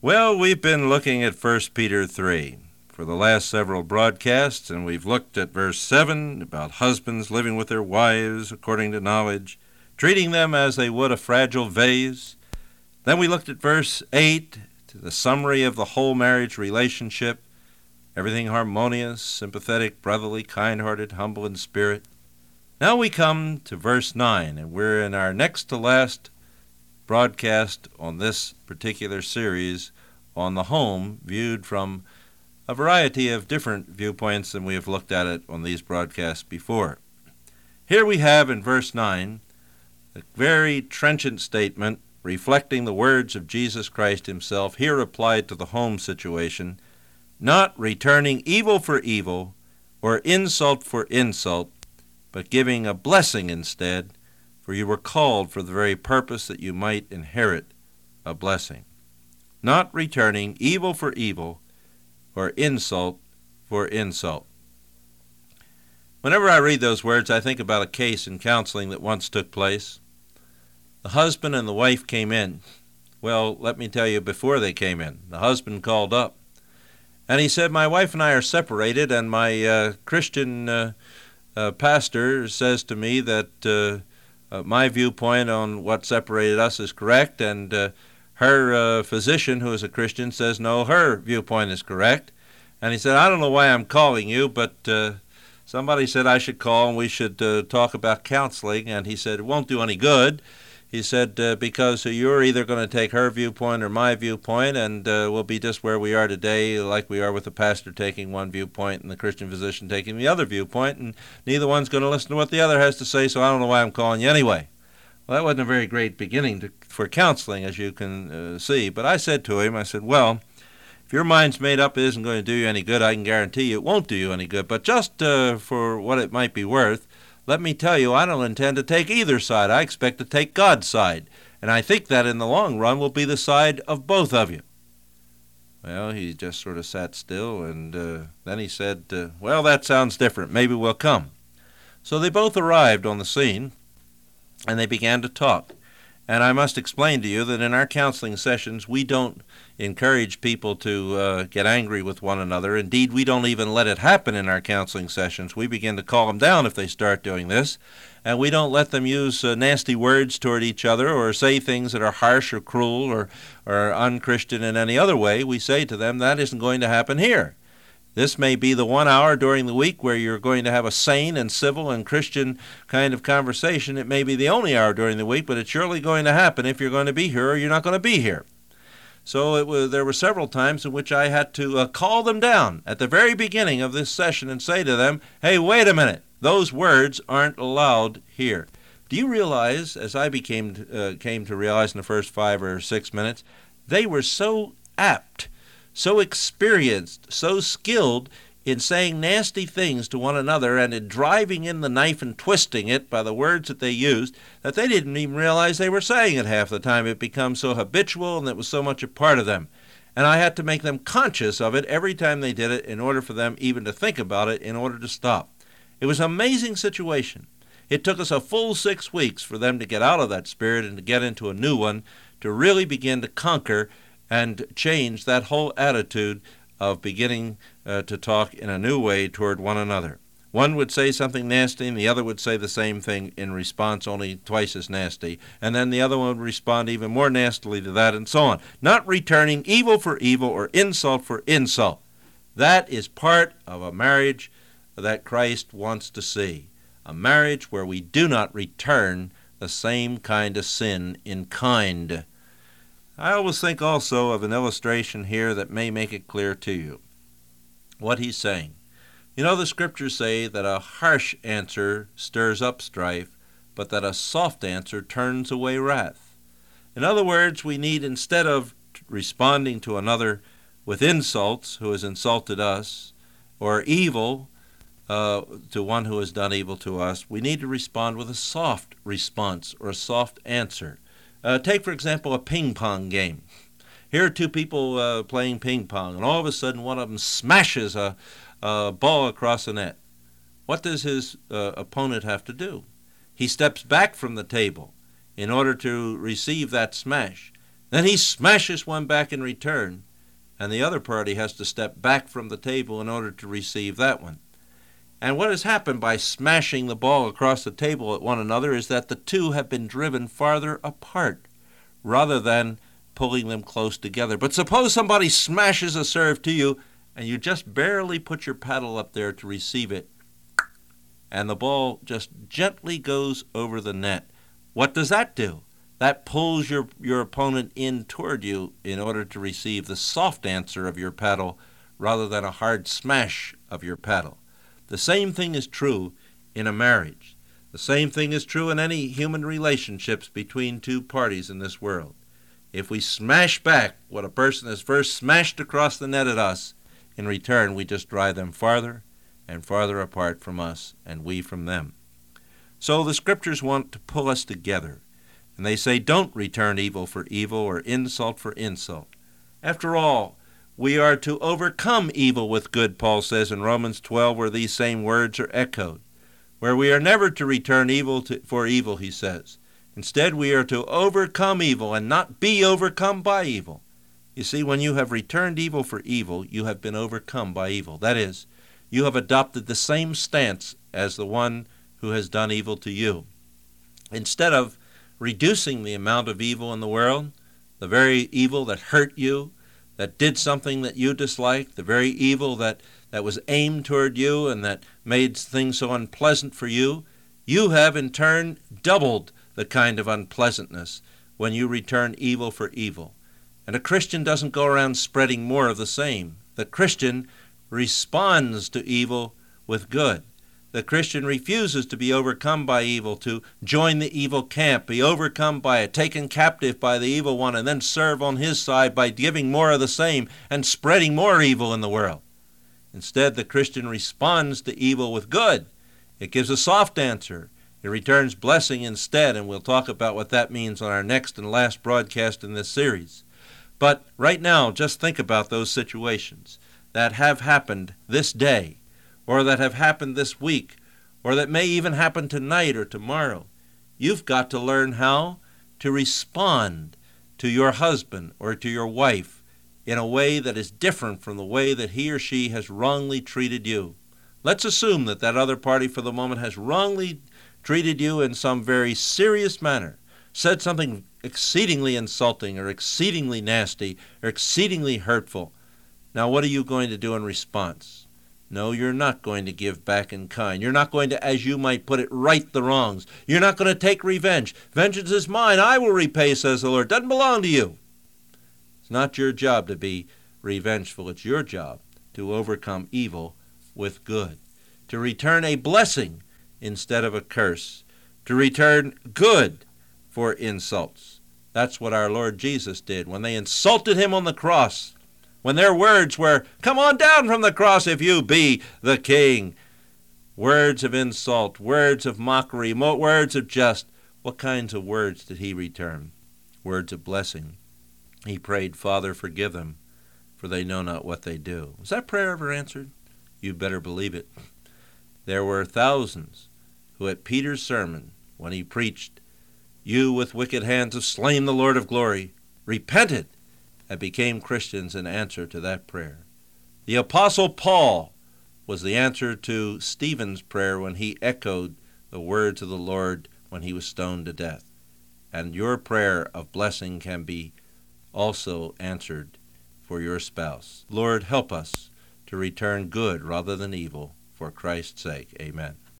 Well, we've been looking at 1 Peter 3 for the last several broadcasts, and we've looked at verse 7 about husbands living with their wives according to knowledge, treating them as they would a fragile vase. Then we looked at verse 8, to the summary of the whole marriage relationship everything harmonious, sympathetic, brotherly, kind hearted, humble in spirit. Now we come to verse 9, and we're in our next to last broadcast on this particular series on the home, viewed from a variety of different viewpoints than we have looked at it on these broadcasts before. Here we have in verse 9 a very trenchant statement reflecting the words of Jesus Christ himself, here applied to the home situation, not returning evil for evil or insult for insult, but giving a blessing instead for you were called for the very purpose that you might inherit a blessing, not returning evil for evil or insult for insult. Whenever I read those words, I think about a case in counseling that once took place. The husband and the wife came in. Well, let me tell you, before they came in, the husband called up. And he said, My wife and I are separated, and my uh, Christian uh, uh, pastor says to me that uh, my viewpoint on what separated us is correct, and uh, her uh, physician, who is a Christian, says no, her viewpoint is correct. And he said, I don't know why I'm calling you, but uh, somebody said I should call and we should uh, talk about counseling. And he said, it won't do any good. He said, uh, because you're either going to take her viewpoint or my viewpoint, and uh, we'll be just where we are today, like we are with the pastor taking one viewpoint and the Christian physician taking the other viewpoint, and neither one's going to listen to what the other has to say, so I don't know why I'm calling you anyway. Well, that wasn't a very great beginning to, for counseling, as you can uh, see. But I said to him, I said, well, if your mind's made up it isn't going to do you any good, I can guarantee you it won't do you any good. But just uh, for what it might be worth, let me tell you, I don't intend to take either side. I expect to take God's side. And I think that in the long run will be the side of both of you. Well, he just sort of sat still, and uh, then he said, uh, Well, that sounds different. Maybe we'll come. So they both arrived on the scene, and they began to talk. And I must explain to you that in our counseling sessions, we don't encourage people to uh, get angry with one another. Indeed, we don't even let it happen in our counseling sessions. We begin to call them down if they start doing this. And we don't let them use uh, nasty words toward each other or say things that are harsh or cruel or, or unchristian in any other way. We say to them, that isn't going to happen here. This may be the one hour during the week where you're going to have a sane and civil and Christian kind of conversation. It may be the only hour during the week, but it's surely going to happen if you're going to be here or you're not going to be here. So was, there were several times in which I had to uh, call them down at the very beginning of this session and say to them, hey, wait a minute, those words aren't allowed here. Do you realize, as I became uh, came to realize in the first five or six minutes, they were so apt so experienced, so skilled in saying nasty things to one another and in driving in the knife and twisting it by the words that they used that they didn't even realize they were saying it half the time. It became so habitual and it was so much a part of them. And I had to make them conscious of it every time they did it in order for them even to think about it in order to stop. It was an amazing situation. It took us a full six weeks for them to get out of that spirit and to get into a new one to really begin to conquer and change that whole attitude of beginning uh, to talk in a new way toward one another. One would say something nasty, and the other would say the same thing in response, only twice as nasty. And then the other one would respond even more nastily to that, and so on. Not returning evil for evil or insult for insult. That is part of a marriage that Christ wants to see. A marriage where we do not return the same kind of sin in kind. I always think also of an illustration here that may make it clear to you what he's saying. You know, the scriptures say that a harsh answer stirs up strife, but that a soft answer turns away wrath. In other words, we need, instead of responding to another with insults who has insulted us, or evil uh, to one who has done evil to us, we need to respond with a soft response or a soft answer. Uh, take, for example, a ping pong game. Here are two people uh, playing ping pong, and all of a sudden one of them smashes a, a ball across the net. What does his uh, opponent have to do? He steps back from the table in order to receive that smash. Then he smashes one back in return, and the other party has to step back from the table in order to receive that one. And what has happened by smashing the ball across the table at one another is that the two have been driven farther apart rather than pulling them close together. But suppose somebody smashes a serve to you and you just barely put your paddle up there to receive it, and the ball just gently goes over the net. What does that do? That pulls your, your opponent in toward you in order to receive the soft answer of your paddle rather than a hard smash of your paddle. The same thing is true in a marriage. The same thing is true in any human relationships between two parties in this world. If we smash back what a person has first smashed across the net at us, in return we just drive them farther and farther apart from us and we from them. So the scriptures want to pull us together. And they say, don't return evil for evil or insult for insult. After all, we are to overcome evil with good, Paul says in Romans 12, where these same words are echoed. Where we are never to return evil to, for evil, he says. Instead, we are to overcome evil and not be overcome by evil. You see, when you have returned evil for evil, you have been overcome by evil. That is, you have adopted the same stance as the one who has done evil to you. Instead of reducing the amount of evil in the world, the very evil that hurt you, that did something that you disliked, the very evil that, that was aimed toward you and that made things so unpleasant for you, you have in turn doubled the kind of unpleasantness when you return evil for evil. And a Christian doesn't go around spreading more of the same. The Christian responds to evil with good. The Christian refuses to be overcome by evil, to join the evil camp, be overcome by it, taken captive by the evil one, and then serve on his side by giving more of the same and spreading more evil in the world. Instead, the Christian responds to evil with good. It gives a soft answer. It returns blessing instead, and we'll talk about what that means on our next and last broadcast in this series. But right now, just think about those situations that have happened this day, or that have happened this week, or that may even happen tonight or tomorrow. You've got to learn how to respond to your husband or to your wife in a way that is different from the way that he or she has wrongly treated you. Let's assume that that other party for the moment has wrongly treated you in some very serious manner, said something exceedingly insulting or exceedingly nasty or exceedingly hurtful. Now, what are you going to do in response? No, you're not going to give back in kind. You're not going to, as you might put it, right the wrongs. You're not going to take revenge. Vengeance is mine. I will repay, says the Lord. Doesn't belong to you. It's not your job to be revengeful. It's your job to overcome evil with good, to return a blessing instead of a curse, to return good for insults. That's what our Lord Jesus did when they insulted him on the cross. When their words were, Come on down from the cross if you be the king. Words of insult, words of mockery, words of jest. What kinds of words did he return? Words of blessing. He prayed, Father, forgive them, for they know not what they do. Was that prayer ever answered? You better believe it. There were thousands who at Peter's sermon, when he preached, You with wicked hands have slain the Lord of glory, repented and became Christians in answer to that prayer. The Apostle Paul was the answer to Stephen's prayer when he echoed the words of the Lord when he was stoned to death. And your prayer of blessing can be also answered for your spouse. Lord, help us to return good rather than evil for Christ's sake. Amen.